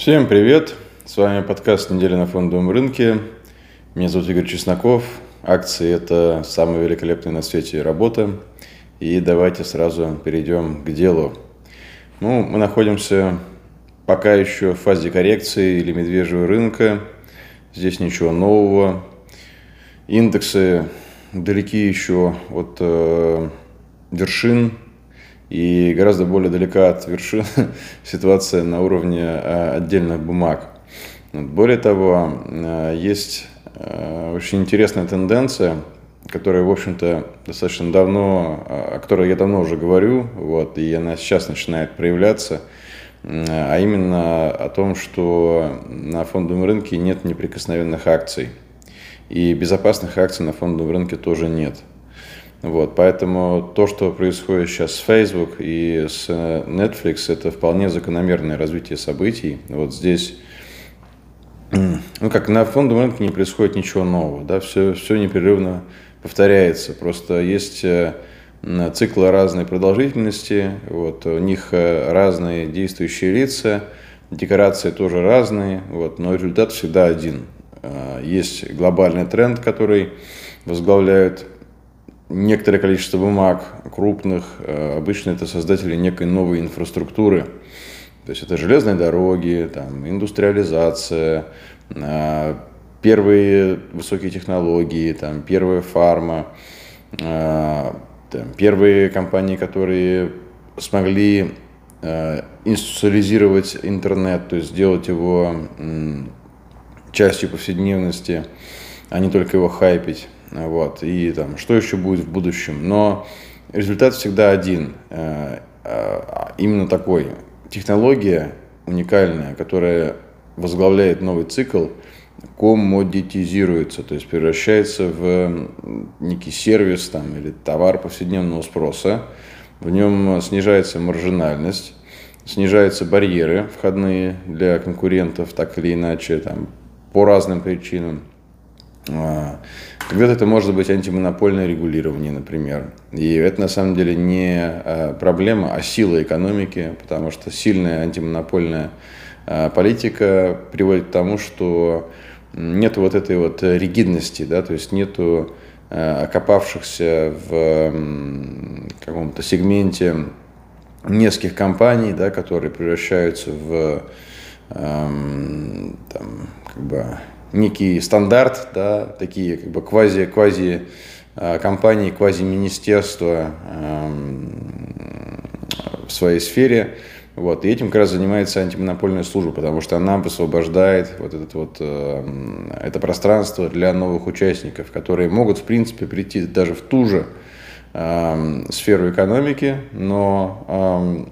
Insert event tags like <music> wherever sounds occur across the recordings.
Всем привет! С вами подкаст «Неделя на фондовом рынке». Меня зовут Игорь Чесноков. Акции – это самая великолепная на свете работа. И давайте сразу перейдем к делу. Ну, мы находимся пока еще в фазе коррекции или медвежьего рынка. Здесь ничего нового. Индексы далеки еще от э, вершин и гораздо более далека от вершин <laughs> ситуация на уровне э, отдельных бумаг. Более того, э, есть э, очень интересная тенденция, которая, в общем-то, достаточно давно, о которой я давно уже говорю, вот, и она сейчас начинает проявляться, а именно о том, что на фондовом рынке нет неприкосновенных акций. И безопасных акций на фондовом рынке тоже нет. Вот, поэтому то, что происходит сейчас с Facebook и с Netflix, это вполне закономерное развитие событий. Вот здесь, ну как на фондовом рынке не происходит ничего нового, да, все, все непрерывно повторяется. Просто есть э, циклы разной продолжительности, вот, у них э, разные действующие лица, декорации тоже разные, вот, но результат всегда один. Э, есть глобальный тренд, который возглавляют некоторое количество бумаг крупных, обычно это создатели некой новой инфраструктуры. То есть это железные дороги, там, индустриализация, первые высокие технологии, там, первая фарма, э, там, первые компании, которые смогли э, институциализировать интернет, то есть сделать его э, частью повседневности, а не только его хайпить. Вот. И там, что еще будет в будущем. Но результат всегда один. Э, э, именно такой. Технология уникальная, которая возглавляет новый цикл – коммодитизируется, то есть превращается в некий сервис там, или товар повседневного спроса. В нем снижается маржинальность, снижаются барьеры входные для конкурентов, так или иначе, там, по разным причинам. А, когда-то это может быть антимонопольное регулирование, например. И это на самом деле не а, проблема, а сила экономики, потому что сильная антимонопольная а, политика приводит к тому, что нет вот этой вот ригидности, да, то есть нету окопавшихся в каком-то сегменте нескольких компаний, да, которые превращаются в там, как бы некий стандарт, да, такие как бы квази, квази э, компании, квази министерства эм, в своей сфере, вот, и этим как раз занимается антимонопольная служба, потому что она высвобождает вот, этот вот, э, это пространство для новых участников, которые могут, в принципе, прийти даже в ту же э, сферу экономики, но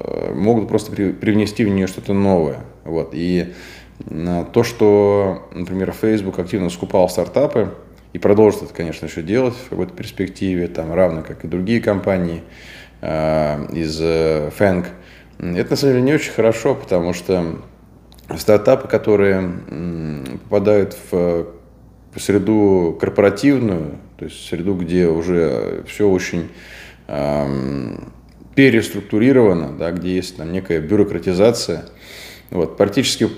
э, могут просто при, привнести в нее что-то новое. Вот, и то, что, например, Facebook активно скупал стартапы, и продолжит это, конечно, еще делать в какой-то перспективе, там, равно как и другие компании э, из э, это на самом деле не очень хорошо, потому что стартапы, которые попадают в среду корпоративную, то есть среду, где уже все очень эм, переструктурировано, да, где есть там некая бюрократизация, вот, практически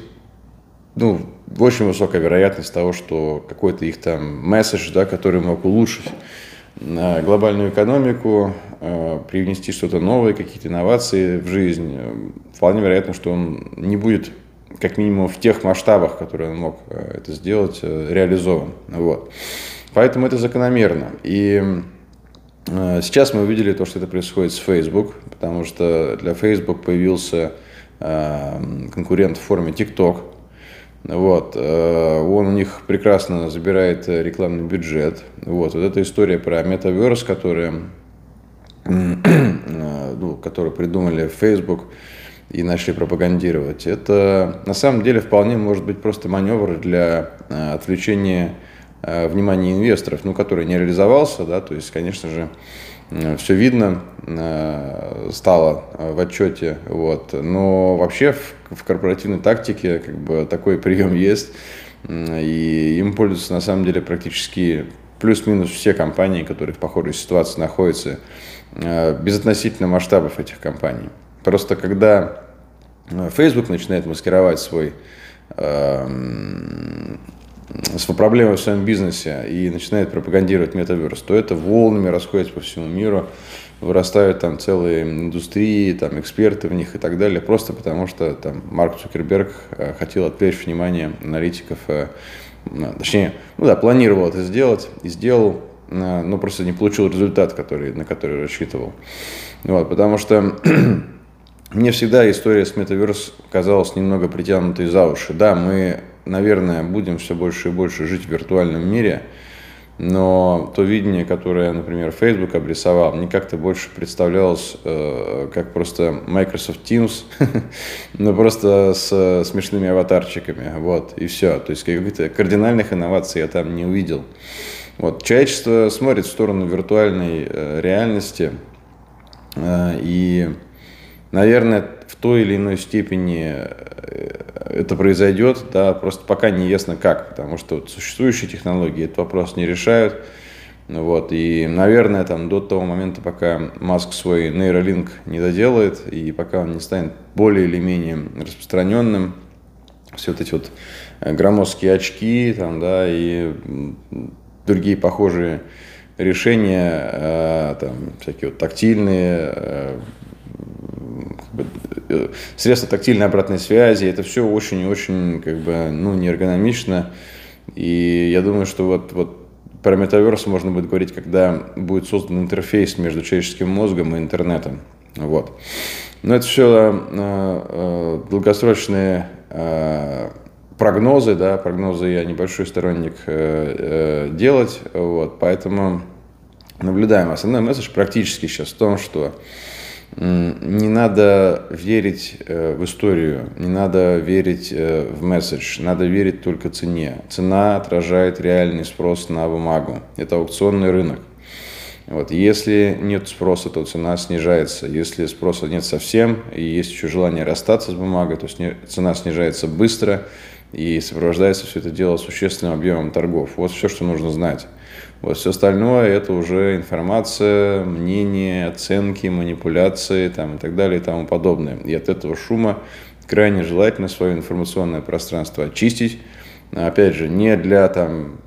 ну, очень высокая вероятность того, что какой-то их там месседж, да, который мог улучшить глобальную экономику, э, привнести что-то новое, какие-то инновации в жизнь, э, вполне вероятно, что он не будет, как минимум, в тех масштабах, которые он мог э, это сделать, реализован. Вот. Поэтому это закономерно. И сейчас мы увидели то, что это происходит с Facebook, потому что для Facebook появился конкурент в форме TikTok, вот. Э, он у них прекрасно забирает э, рекламный бюджет. Вот, вот эта история про Metaverse, которая, <clears throat> э, ну, которую придумали Facebook и начали пропагандировать, это на самом деле вполне может быть просто маневр для отвлечения внимания инвесторов, ну, который не реализовался, да, то есть, конечно же, все видно стало в отчете, вот, но вообще в в корпоративной тактике как бы такой прием есть, и им пользуются на самом деле практически плюс-минус все компании, которые в похожей ситуации находятся, э, безотносительно масштабов этих компаний. Просто когда Facebook начинает маскировать свой с проблемой в своем бизнесе и начинает пропагандировать метаверс, то это волнами расходится по всему миру, вырастают там целые индустрии, там эксперты в них и так далее, просто потому что там Марк Цукерберг э, хотел отвлечь внимание аналитиков, э, точнее, ну да, планировал это сделать и сделал, э, но просто не получил результат, который, на который рассчитывал. Вот, потому что <clears throat> мне всегда история с метаверс казалась немного притянутой за уши. Да, мы наверное, будем все больше и больше жить в виртуальном мире, но то видение, которое, например, Facebook обрисовал, мне как-то больше представлялось э, как просто Microsoft Teams, <laughs> но просто с смешными аватарчиками, вот, и все. То есть каких-то кардинальных инноваций я там не увидел. Вот, человечество смотрит в сторону виртуальной э, реальности, э, и, наверное, в той или иной степени э, это произойдет, да, просто пока не ясно как, потому что вот существующие технологии этот вопрос не решают. Вот, и, наверное, там, до того момента, пока Маск свой нейролинк не доделает, и пока он не станет более или менее распространенным, все вот эти вот э, громоздкие очки, там, да, и другие похожие решения, э, там, всякие вот тактильные, средства тактильной обратной связи, это все очень очень как бы, ну, неэргономично. И я думаю, что вот, вот про метаверс можно будет говорить, когда будет создан интерфейс между человеческим мозгом и интернетом. Вот. Но это все э, э, долгосрочные э, прогнозы, да, прогнозы я небольшой сторонник э, э, делать, вот, поэтому наблюдаем. Основной месседж практически сейчас в том, что не надо верить э, в историю, не надо верить э, в месседж, надо верить только цене. Цена отражает реальный спрос на бумагу. Это аукционный рынок. Вот. Если нет спроса, то цена снижается. Если спроса нет совсем, и есть еще желание расстаться с бумагой, то цена снижается быстро и сопровождается все это дело существенным объемом торгов. Вот все, что нужно знать. Вот все остальное это уже информация, мнение, оценки, манипуляции там, и так далее и тому подобное. И от этого шума крайне желательно свое информационное пространство очистить. Опять же, не для там,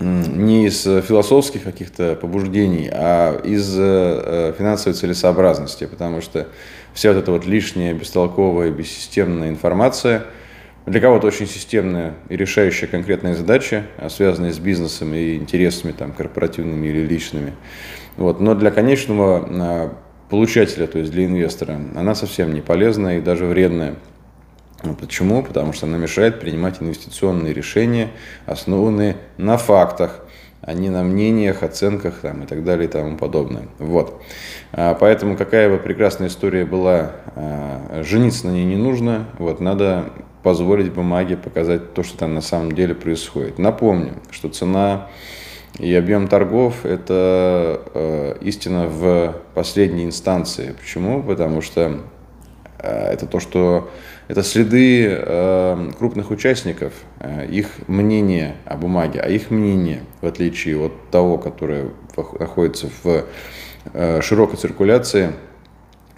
не из философских каких-то побуждений, а из э, финансовой целесообразности, потому что вся вот эта вот лишняя, бестолковая, бессистемная информация – для кого-то очень системная и решающая конкретная задача, а связанная с бизнесом и интересами там, корпоративными или личными. Вот. Но для конечного а, получателя, то есть для инвестора, она совсем не полезная и даже вредная. Почему? Потому что она мешает принимать инвестиционные решения, основанные на фактах, а не на мнениях, оценках там, и так далее и тому подобное. Вот. А, поэтому какая бы прекрасная история была, жениться на ней не нужно. Вот, надо позволить бумаге показать то, что там на самом деле происходит. Напомню, что цена и объем торгов – это э, истина в последней инстанции. Почему? Потому что э, это то, что это следы э, крупных участников, э, их мнение о бумаге, а их мнение, в отличие от того, которое находится в э, широкой циркуляции –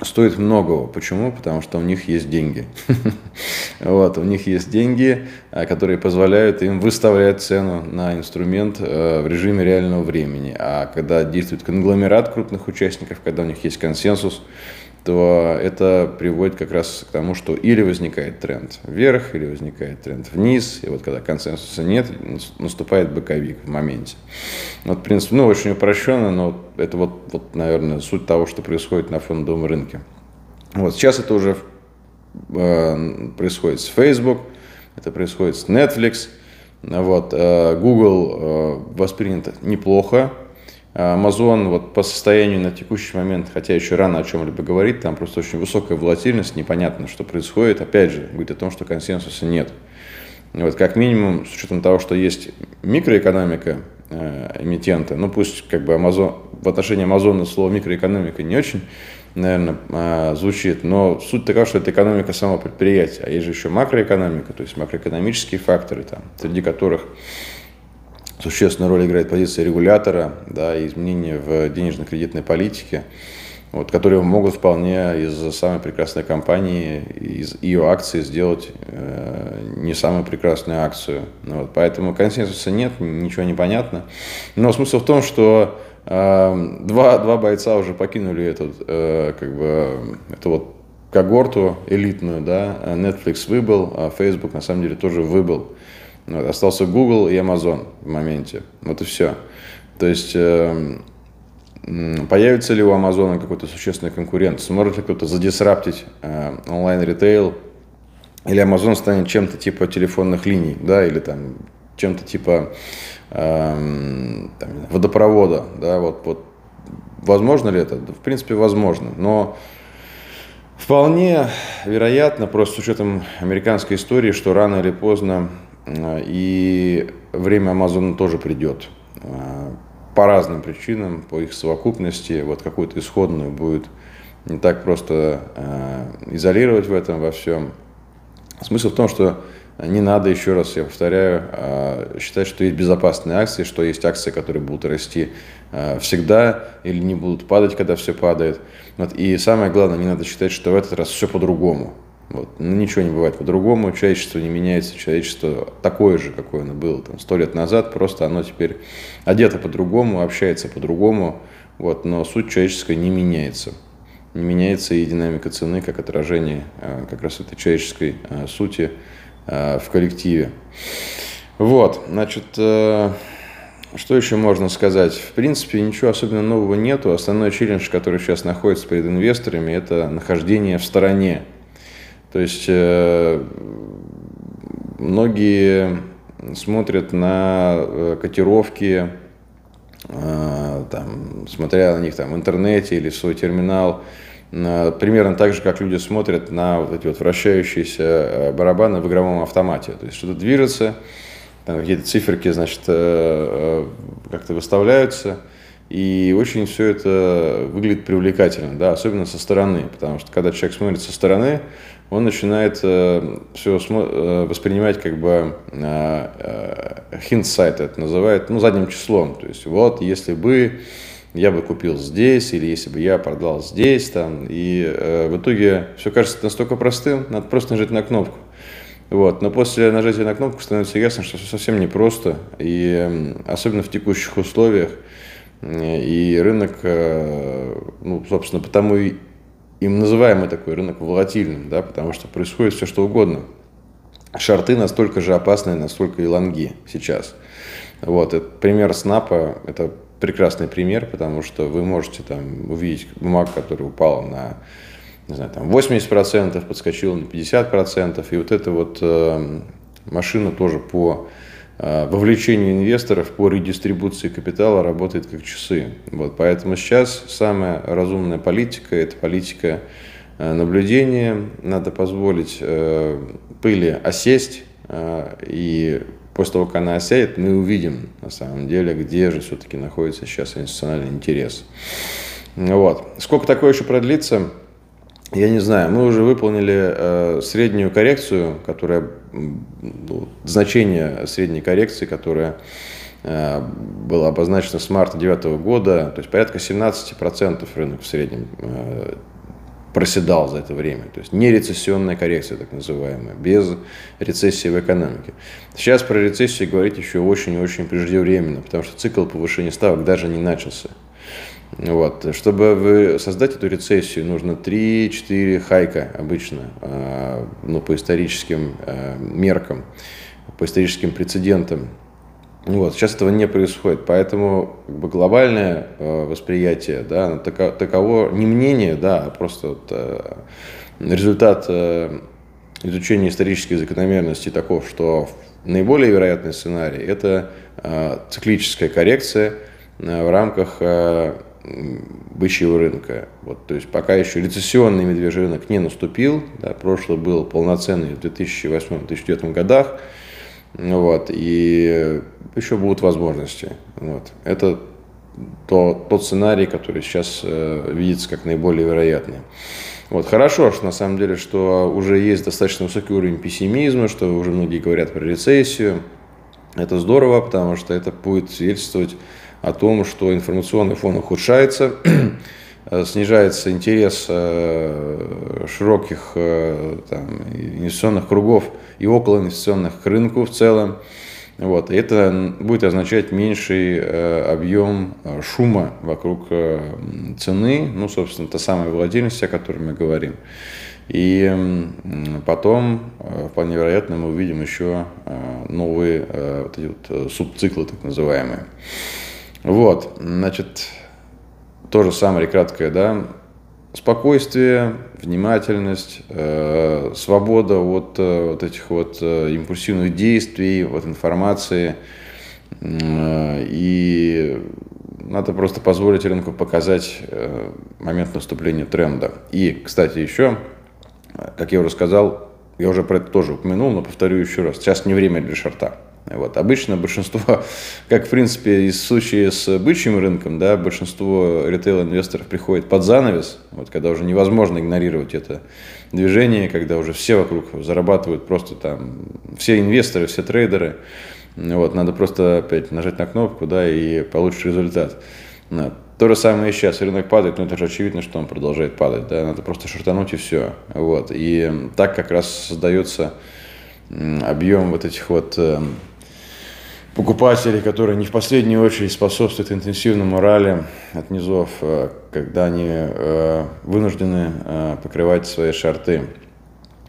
стоит многого. Почему? Потому что у них есть деньги. <laughs> вот, у них есть деньги, а, которые позволяют им выставлять цену на инструмент э, в режиме реального времени. А когда действует конгломерат крупных участников, когда у них есть консенсус, то это приводит как раз к тому, что или возникает тренд вверх, или возникает тренд вниз, и вот когда консенсуса нет, наступает боковик в моменте. Вот, в принципе, ну, очень упрощенно, но это вот, вот, наверное, суть того, что происходит на фондовом рынке. Вот, сейчас это уже э, происходит с Facebook, это происходит с Netflix, вот, э, Google э, воспринято неплохо, Amazon вот по состоянию на текущий момент, хотя еще рано о чем-либо говорить, там просто очень высокая волатильность, непонятно, что происходит. Опять же, говорит о том, что консенсуса нет. Вот, как минимум, с учетом того, что есть микроэкономика э, эмитента, ну пусть как бы Amazon, в отношении Амазона слово микроэкономика не очень, наверное, э, звучит, но суть такова, что это экономика самого предприятия, а есть же еще макроэкономика, то есть макроэкономические факторы, там, среди которых существенную роль играет позиция регулятора, да, и изменения в денежно-кредитной политике. вот, которые могут вполне из самой прекрасной компании, из ее акции сделать э, не самую прекрасную акцию. Вот, поэтому консенсуса нет, ничего не понятно. Но смысл в том, что э, два, два бойца уже покинули этот, э, как бы, эту вот когорту элитную, да, Netflix выбыл, а Facebook на самом деле тоже выбыл. Вот, остался Google и Amazon в моменте. Вот и все. То есть э, Появится ли у Амазона какой-то существенный конкурент? Сможет ли кто-то задисраптить э, онлайн-ритейл? Или Амазон станет чем-то типа телефонных линий, да, или там чем-то типа э, там, водопровода, да, вот, вот возможно ли это? В принципе, возможно, но вполне вероятно, просто с учетом американской истории, что рано или поздно и время Амазона тоже придет. Э, по разным причинам, по их совокупности, вот какую-то исходную будет не так просто э, изолировать в этом во всем. Смысл в том, что не надо, еще раз я повторяю, э, считать, что есть безопасные акции, что есть акции, которые будут расти всегда или не будут падать, когда все падает. Вот. И самое главное, не надо считать, что в этот раз все по-другому. Вот. Ну, ничего не бывает по-другому, человечество не меняется, человечество такое же, какое оно было там сто лет назад, просто оно теперь одето по-другому, общается по-другому, вот, но суть человеческая не меняется. Не меняется и динамика цены как отражение а, как раз этой человеческой а, сути а, в коллективе. Вот, значит, э, что еще можно сказать? В принципе, ничего особенно нового нету. Основной челлендж, который сейчас находится перед инвесторами, это нахождение в стороне то есть э, многие смотрят на э, котировки, э, там, смотря на них там, в интернете или в свой терминал, примерно так же, как люди смотрят на вот эти вот вращающиеся барабаны в игровом автомате. То есть что-то движется, там какие-то циферки, значит, как-то выставляются, и очень все это выглядит привлекательно, да, особенно со стороны, потому что когда человек смотрит со стороны, он начинает э, все э, воспринимать как бы э, э, это называют, ну, задним числом. То есть вот, если бы я бы купил здесь, или если бы я продал здесь, там, и э, в итоге все кажется настолько простым, надо просто нажать на кнопку. Вот. Но после нажатия на кнопку становится ясно, что все совсем непросто, и э, особенно в текущих условиях, и рынок, э, ну, собственно, потому им называемый такой рынок волатильным, да, потому что происходит все что угодно. Шарты настолько же опасные, насколько и лонги сейчас. Вот, это пример снапа, это прекрасный пример, потому что вы можете там увидеть бумагу, которая упала на не знаю, там 80%, подскочила на 50%, и вот эта вот э, машина тоже по вовлечение инвесторов по редистрибуции капитала работает как часы. Вот, поэтому сейчас самая разумная политика – это политика э, наблюдения. Надо позволить э, пыли осесть, и после того, как она осядет, мы увидим на самом деле, где же все-таки находится сейчас инвестициональный интерес. Вот. Сколько такое еще продлится? Я не знаю, мы уже выполнили э, среднюю коррекцию, которая ну, значение средней коррекции, которая э, было обозначено с марта 2009 года, то есть порядка 17% рынок в среднем э, проседал за это время. То есть не рецессионная коррекция, так называемая, без рецессии в экономике. Сейчас про рецессию говорить еще очень-очень преждевременно, потому что цикл повышения ставок даже не начался. Вот. Чтобы вы создать эту рецессию, нужно 3-4 хайка обычно, а, ну, по историческим а, меркам, по историческим прецедентам. Вот. Сейчас этого не происходит, поэтому как бы, глобальное а, восприятие, да, таково, таково не мнение, да, а просто вот, результат изучения исторических закономерностей таков, что наиболее вероятный сценарий – это циклическая коррекция в рамках бычьего рынка. Вот, то есть пока еще рецессионный медвежий рынок не наступил, да, прошлый был полноценный в 2008-2009 годах, вот, и еще будут возможности. Вот. Это то, тот сценарий, который сейчас э, видится как наиболее вероятный. Вот, хорошо, что на самом деле, что уже есть достаточно высокий уровень пессимизма, что уже многие говорят про рецессию. Это здорово, потому что это будет свидетельствовать о том, что информационный фон ухудшается, <clears throat> снижается интерес широких там, инвестиционных кругов и около инвестиционных к рынку в целом. Вот. Это будет означать меньший объем шума вокруг цены, ну, собственно, та самая волатильность, о которой мы говорим. И потом, э, вполне вероятно, мы увидим еще э, новые э, вот эти вот субциклы, так называемые. Вот, значит, то же самое краткое, да, спокойствие, внимательность, э, свобода от э, вот этих вот э, импульсивных действий, от информации. Э, и надо просто позволить рынку показать э, момент наступления тренда. И, кстати, еще как я уже сказал, я уже про это тоже упомянул, но повторю еще раз, сейчас не время для шорта. Вот. Обычно большинство, <laughs> как в принципе и в случае с бычьим рынком, да, большинство ритейл-инвесторов приходит под занавес, вот, когда уже невозможно игнорировать это движение, когда уже все вокруг зарабатывают просто там, все инвесторы, все трейдеры, вот, надо просто опять нажать на кнопку, да, и получишь результат. То же самое и сейчас. Рынок падает, но это же очевидно, что он продолжает падать. Да? Надо просто шортануть и все. Вот. И так как раз создается объем вот этих вот э, покупателей, которые не в последнюю очередь способствуют интенсивному ралли от низов, э, когда они э, вынуждены покрывать свои шорты.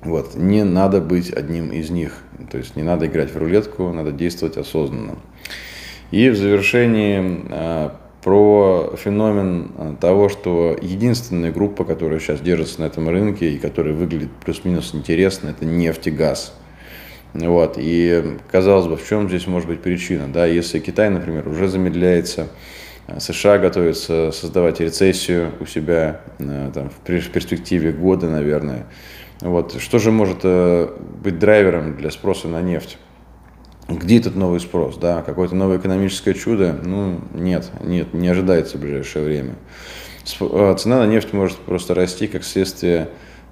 Вот. Не надо быть одним из них. То есть не надо играть в рулетку, надо действовать осознанно. И в завершении про феномен э, того, что единственная группа, которая сейчас держится на этом рынке и которая выглядит плюс-минус интересно, это нефть и газ. Вот. И казалось бы, в чем здесь может быть причина? Да, если Китай, например, уже замедляется, э, США готовится создавать рецессию у себя э, там, в перспективе года, наверное. Вот. Что же может быть драйвером для спроса на нефть? Где этот новый спрос? Да? Какое-то новое экономическое чудо? Ну, нет, нет, не ожидается в ближайшее время. Цена на нефть может просто расти как следствие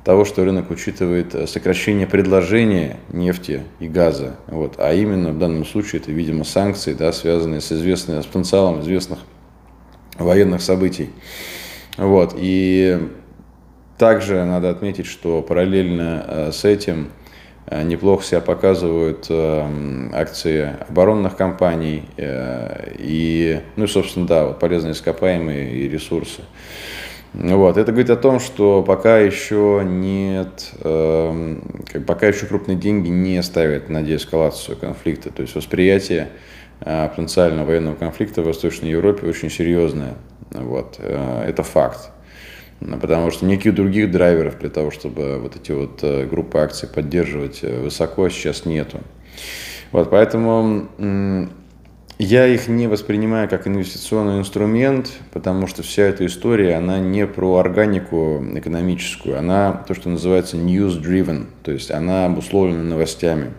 того, что рынок учитывает э, сокращение предложения нефти и газа. Вот. А именно в данном случае это, видимо, санкции, да, связанные с, известным, с потенциалом известных военных событий. Вот. И также надо отметить, что параллельно э, с этим Э, неплохо себя показывают акции оборонных компаний и, ну и, собственно, да, вот полезные ископаемые и ресурсы. Вот. Это говорит о том, что пока еще нет, пока еще крупные деньги не ставят на деэскалацию конфликта. То есть восприятие потенциального военного конфликта в Восточной Европе очень серьезное. Вот. Это факт потому что никаких других драйверов для того, чтобы вот эти вот э, группы акций поддерживать э, высоко сейчас нету. Вот, поэтому я их не воспринимаю как инвестиционный инструмент, потому что вся эта история, она не про органику экономическую, она то, что называется news-driven, то есть она обусловлена новостями.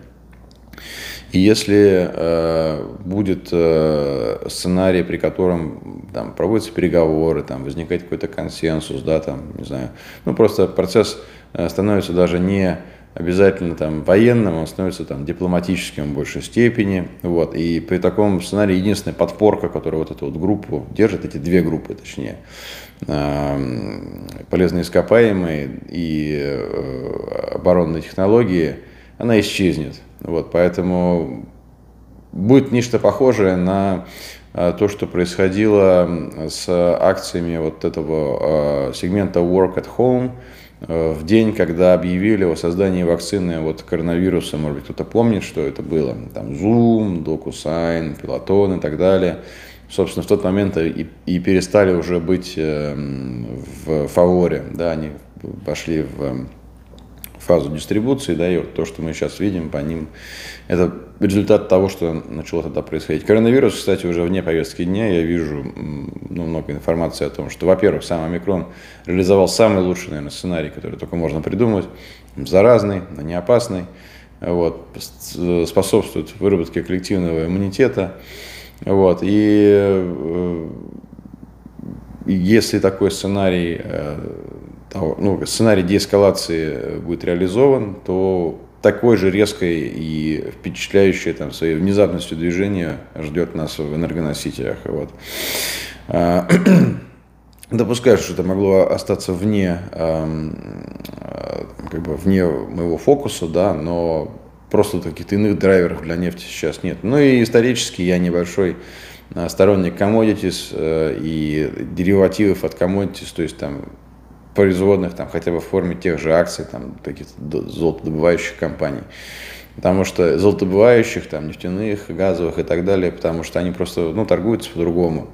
И если э, будет э, сценарий, при котором там, проводятся переговоры, там, возникает какой-то консенсус, да, там, не знаю, ну просто процесс э, становится даже не обязательно там военным, он становится там дипломатическим в большей степени, вот, и при таком сценарии единственная подпорка, которая вот эту вот группу держит, эти две группы, точнее, э, полезные ископаемые и э, оборонные технологии, она исчезнет, вот, поэтому будет нечто похожее на то, что происходило с акциями вот этого э, сегмента Work at Home э, в день, когда объявили о создании вакцины от коронавируса. Может быть, кто-то помнит, что это было. Там Zoom, DocuSign, Peloton и так далее. Собственно, в тот момент и, и перестали уже быть в фаворе. Да, они пошли в фазу дистрибуции, да, и то, что мы сейчас видим по ним, это результат того, что начало тогда происходить. Коронавирус, кстати, уже вне повестки дня, я вижу ну, много информации о том, что, во-первых, сам омикрон реализовал самый лучший, наверное, сценарий, который только можно придумать, заразный, но не опасный, вот, способствует выработке коллективного иммунитета, вот, и э, если такой сценарий э, ну, сценарий деэскалации будет реализован, то такой же резкой и впечатляющей там, своей внезапностью движения ждет нас в энергоносителях. Вот. А, <clears throat> допускаю, что это могло остаться вне, эм, как бы вне моего фокуса, да, но просто каких-то иных драйверов для нефти сейчас нет. Ну и исторически я небольшой сторонник commodities и деривативов от commodities, то есть там производных, там, хотя бы в форме тех же акций, там, каких-то золотодобывающих компаний. Потому что золотодобывающих, там, нефтяных, газовых и так далее, потому что они просто, ну, торгуются по-другому.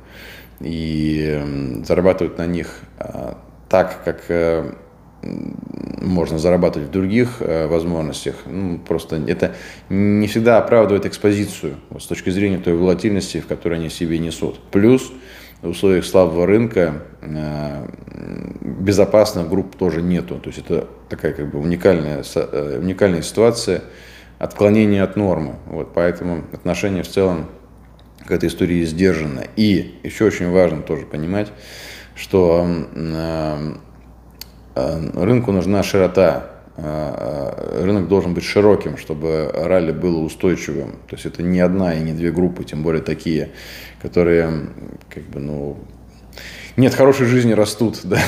И зарабатывают на них а, так, как э, можно зарабатывать в других э, возможностях. Ну, просто это не всегда оправдывает экспозицию вот, с точки зрения той волатильности, в которой они себе несут. Плюс в условиях слабого рынка э, безопасных групп тоже нету. То есть это такая как бы уникальная, э, уникальная ситуация отклонения от нормы. Вот, поэтому отношение в целом к этой истории сдержано. И еще очень важно тоже понимать, что э, рынку нужна широта рынок должен быть широким, чтобы ралли было устойчивым. То есть это не одна и не две группы, тем более такие, которые как бы, ну, нет, хорошей жизни растут, <laughs> да.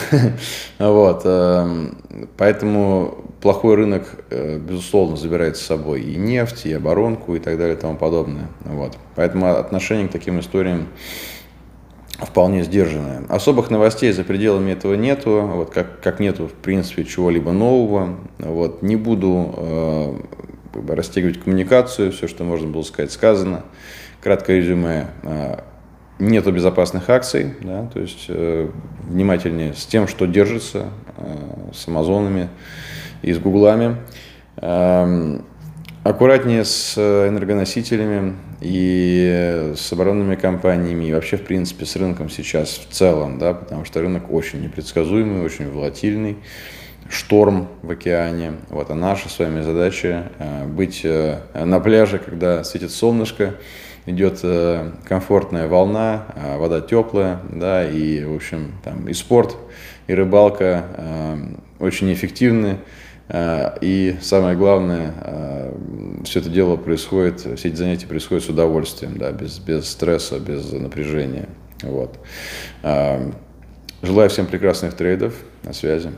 вот, эм, поэтому плохой рынок, э, безусловно, забирает с собой и нефть, и оборонку, и так далее, и тому подобное. Вот. Поэтому отношение к таким историям вполне сдержанное. Особых новостей за пределами этого нету, вот как, как нету, в принципе, чего-либо нового. Вот. Не буду э, растягивать коммуникацию, все, что можно было сказать, сказано. Краткое резюме. Э, нету безопасных акций, да, то есть э, внимательнее с тем, что держится, э, с Амазонами и с Гуглами. Э, аккуратнее с энергоносителями и с оборонными компаниями, и вообще, в принципе, с рынком сейчас в целом, да, потому что рынок очень непредсказуемый, очень волатильный, шторм в океане. Вот, а наша с вами задача э, быть э, на пляже, когда светит солнышко, идет э, комфортная волна, э, вода теплая, да, и, в общем, там и спорт, и рыбалка э, очень эффективны. И самое главное, все это дело происходит, все эти занятия происходят с удовольствием, да, без, без стресса, без напряжения. Вот. Желаю всем прекрасных трейдов. На связи.